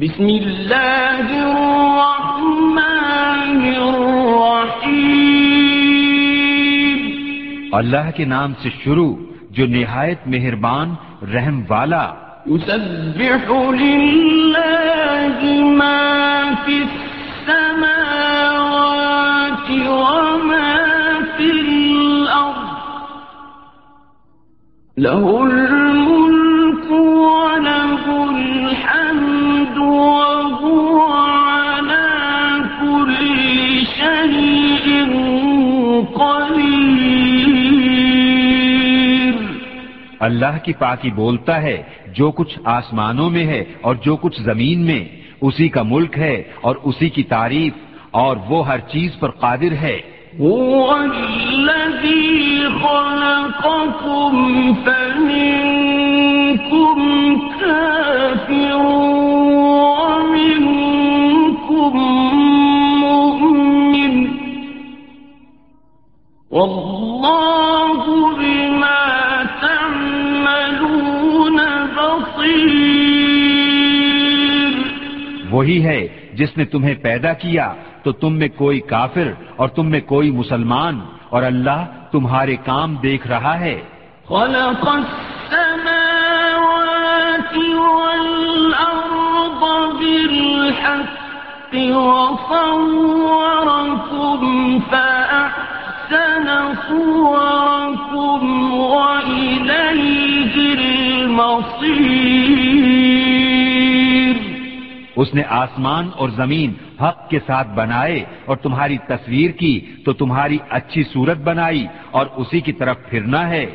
بسم الله الرحمن الرحيم. اللہ کے نام سے شروع جو نہایت مہربان رحم والا۔ يسبح لله ما في السماوات وما في الأرض. له اللہ کی پاکی بولتا ہے، جو کچھ آسمانوں میں ہے اور جو کچھ زمین میں، اسی کا ملک ہے اور اسی کی تعریف، اور وہ ہر چیز پر قادر ہے۔ هو الذي خلقكم فمنكم كافر ومنكم مؤمن. والله وہی ہے جس نے تمہیں پیدا کیا، تو تم میں کوئی کافر اور تم میں کوئی مسلمان اور اللہ تمہارے کام دیکھ رہا ہے۔ خلق السماوات والأرض بالحق وصوركم فأحسن صوركم اس نے آسمان اور زمین حق کے ساتھ بنائے اور تمہاری تصویر کی تو تمہاری اچھی صورت بنائی اور اسی کی طرف پھرنا ہے۔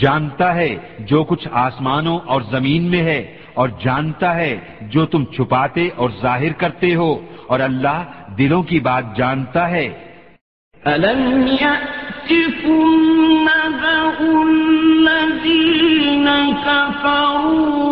جانتا ہے جو کچھ آسمانوں اور زمین میں ہے، اور جانتا ہے جو تم چھپاتے اور ظاہر کرتے ہو، اور اللہ دلوں کی بات جانتا ہے۔ أَلَمْ يَأْتِكُمْ نَبَأُ الَّذِينَ كَفَرُوا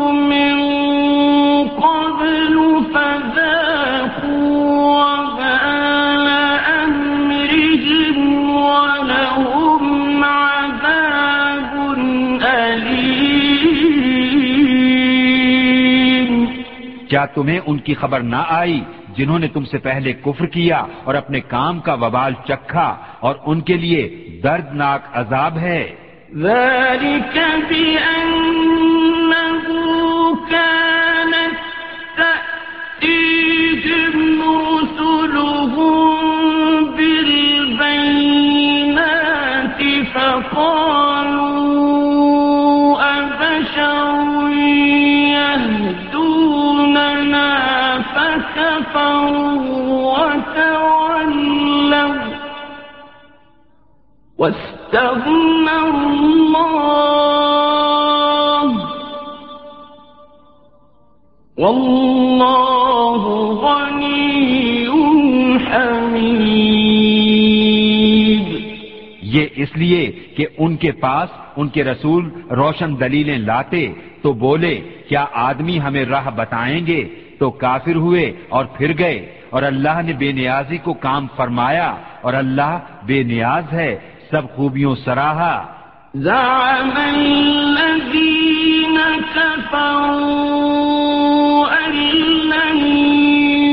کیا تمہیں ان کی خبر نہ آئی جنہوں نے تم سے پہلے کفر کیا اور اپنے کام کا وبال چکھا اور ان کے لیے دردناک عذاب ہے؟ ذلك بأن واستغنى الله والله غني حميد. یہ اس لیے کہ ان کے پاس ان کے رسول روشن دلیلیں لاتے تو بولے، کیا آدمی ہمیں راہ بتائیں گے؟ تو کافر ہوئے اور پھر گئے، اور اللہ نے بے نیازی کو کام فرمایا، اور اللہ بے نیاز ہے سب خوبیوں سراہا۔ زعم الذين كفروا أن لن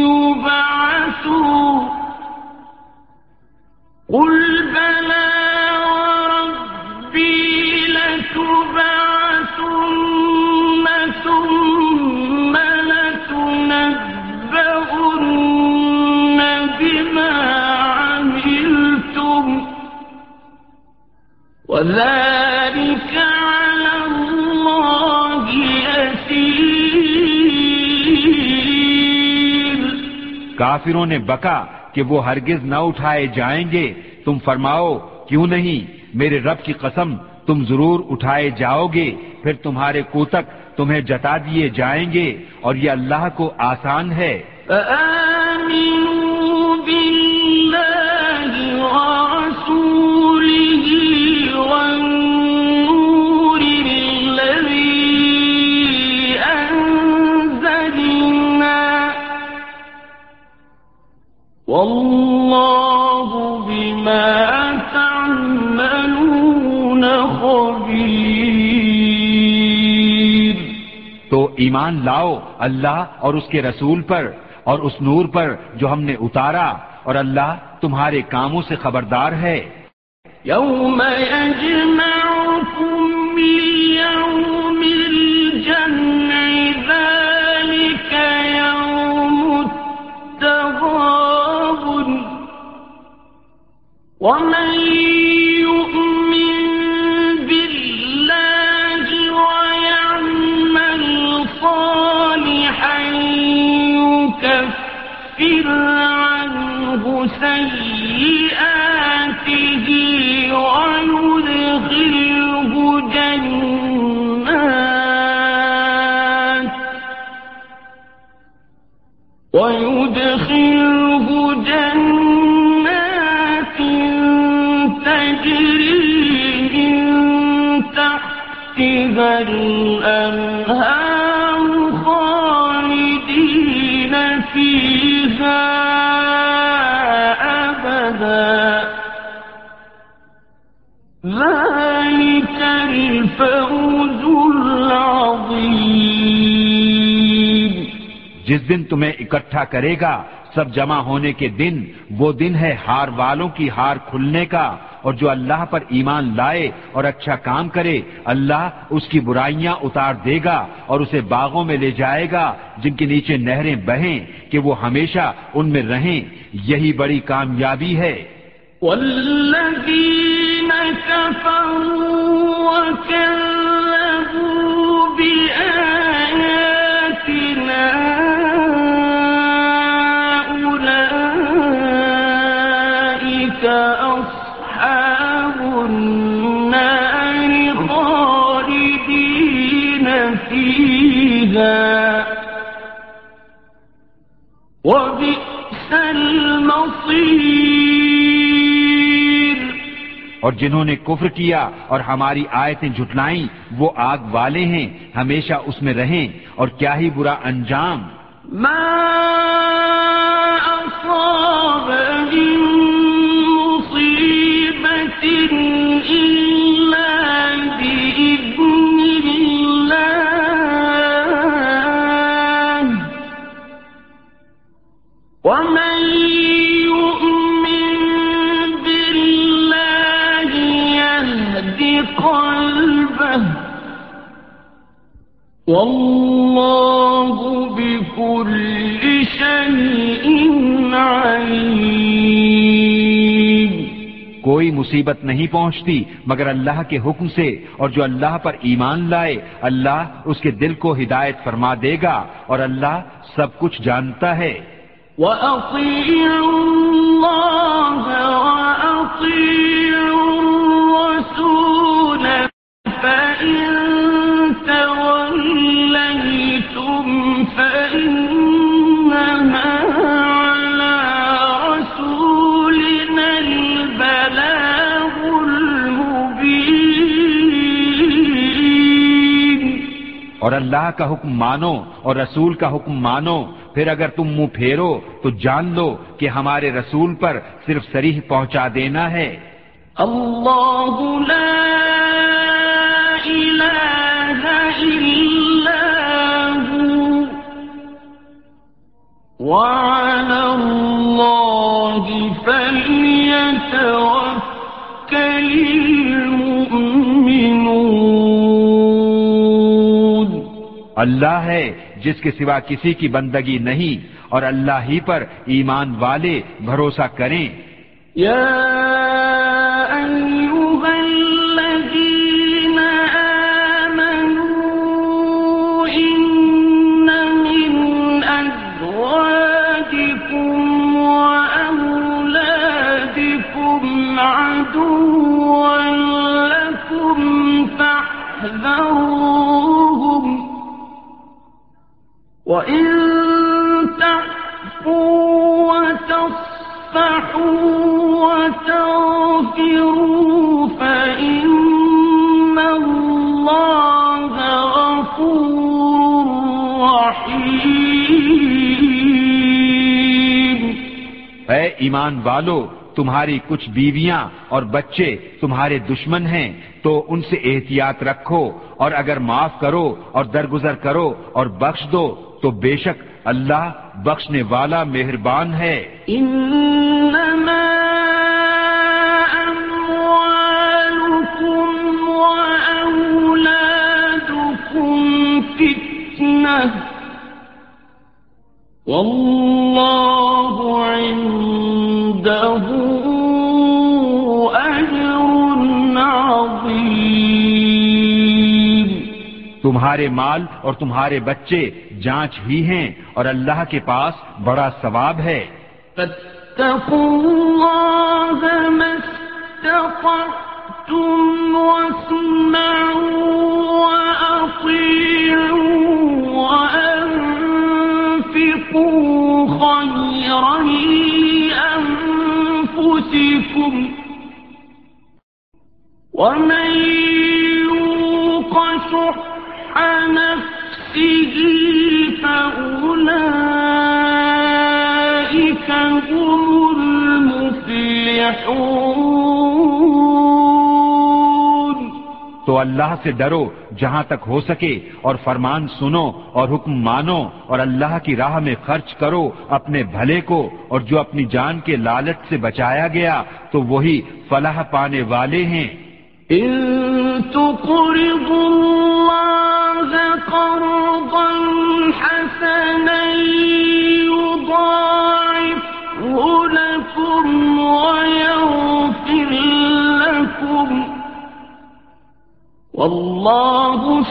يبعثوا قل وذلك على الله يسير. کافروں نے بکا کہ وہ ہرگز نہ اٹھائے جائیں گے۔ تم فرماؤ کیوں نہیں؟ میرے رب کی قسم تم ضرور اٹھائے جاؤ گے۔ پھر تمہارے کوتک تمہیں جتا دیے جائیں گے اور یہ اللہ کو آسان ہے۔ فآمنوا ایمان لاؤ اللہ اور اس کے رسول پر اور اس نور پر جو ہم نے اتارا اور اللہ تمہارے کاموں سے خبردار ہے۔ يوم يجمعكم ليوم الجمع ذلك يوم التغابن۔ ومن يكفر عنه سيئاته ويدخله جنات ويدخله جنات تجري من تحتها الأنهار الفوز العظيم. جس دن تمہیں اکٹھا کرے گا سب جمع ہونے کے دن وہ دن ہے ہار والوں کی ہار کھلنے کا اور جو اللہ پر ایمان لائے اور اچھا کام کرے اللہ اس کی برائیاں اتار دے گا اور اسے باغوں میں لے جائے گا جن کے نیچے نہریں بہیں کہ وہ ہمیشہ ان میں رہیں۔ یہی بڑی کامیابی ہے۔ كفروا وكذبوا اور جنہوں نے کفر کیا اور ہماری آیتیں جھٹلائیں، وہ آگ والے ہیں، ہمیشہ اس میں رہیں، اور کیا ہی برا انجام۔ ما مصیبت نہیں پہنچتی، مگر اللہ کے حکم سے، اور جو اللہ پر ایمان لائے، اللہ اس کے دل کو ہدایت فرما دے گا، اور اللہ سب کچھ جانتا ہے۔ وَأَطِيعُ اللَّهَ وَأَطِيعُ اللہ کا حکم مانو اور رسول کا حکم مانو پھر اگر تم منہ پھیرو تو جان لو کہ ہمارے رسول پر صرف سریح پہنچا دینا ہے۔ الله لا إله إلا هو اللہ ہے جس کے سوا کسی کی بندگی نہیں اور اللہ ہی پر ایمان والے بھروسہ کریں۔ یا وَإِن تعفوا وتصفحوا وتغفروا فإن الله غفور رحيم اے ایمان والو، تمہاری کچھ بیویاں اور بچے تمہارے دشمن ہیں، تو ان سے احتیاط رکھو اور اگر معاف کرو اور درگزر کرو اور بخش دو تو بے شک اللہ بخشنے والا مہربان ہے۔ إنما أموالكم وأولادكم فتنة والله عنده أجر عظيم تمہارے مال اور تمہارے بچے جانچ ہی ہیں اور اللہ کے پاس بڑا ثواب ہے۔ فاتقوا تو اللہ سے ڈرو جہاں تک ہو سکے اور فرمان سنو اور حکم مانو اور اللہ کی راہ میں خرچ کرو اپنے بھلے کو اور جو اپنی جان کے لالچ سے بچایا گیا تو وہی فلاح پانے والے ہیں۔ إن والله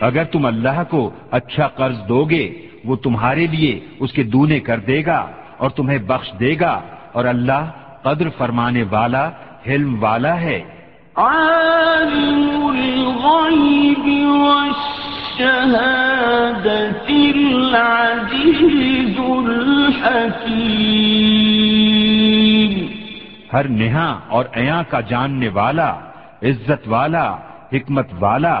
اگر تم اللہ کو اچھا قرض دو گے وہ تمہارے لیے اس کے دونے کر دے گا اور تمہیں بخش دے گا اور اللہ قدر فرمانے والا حلم والا ہے۔ عالم الغيب والشهادة العزيز الحكيم ہر نہا اور ایاں کا جاننے والا عزت والا حکمت والا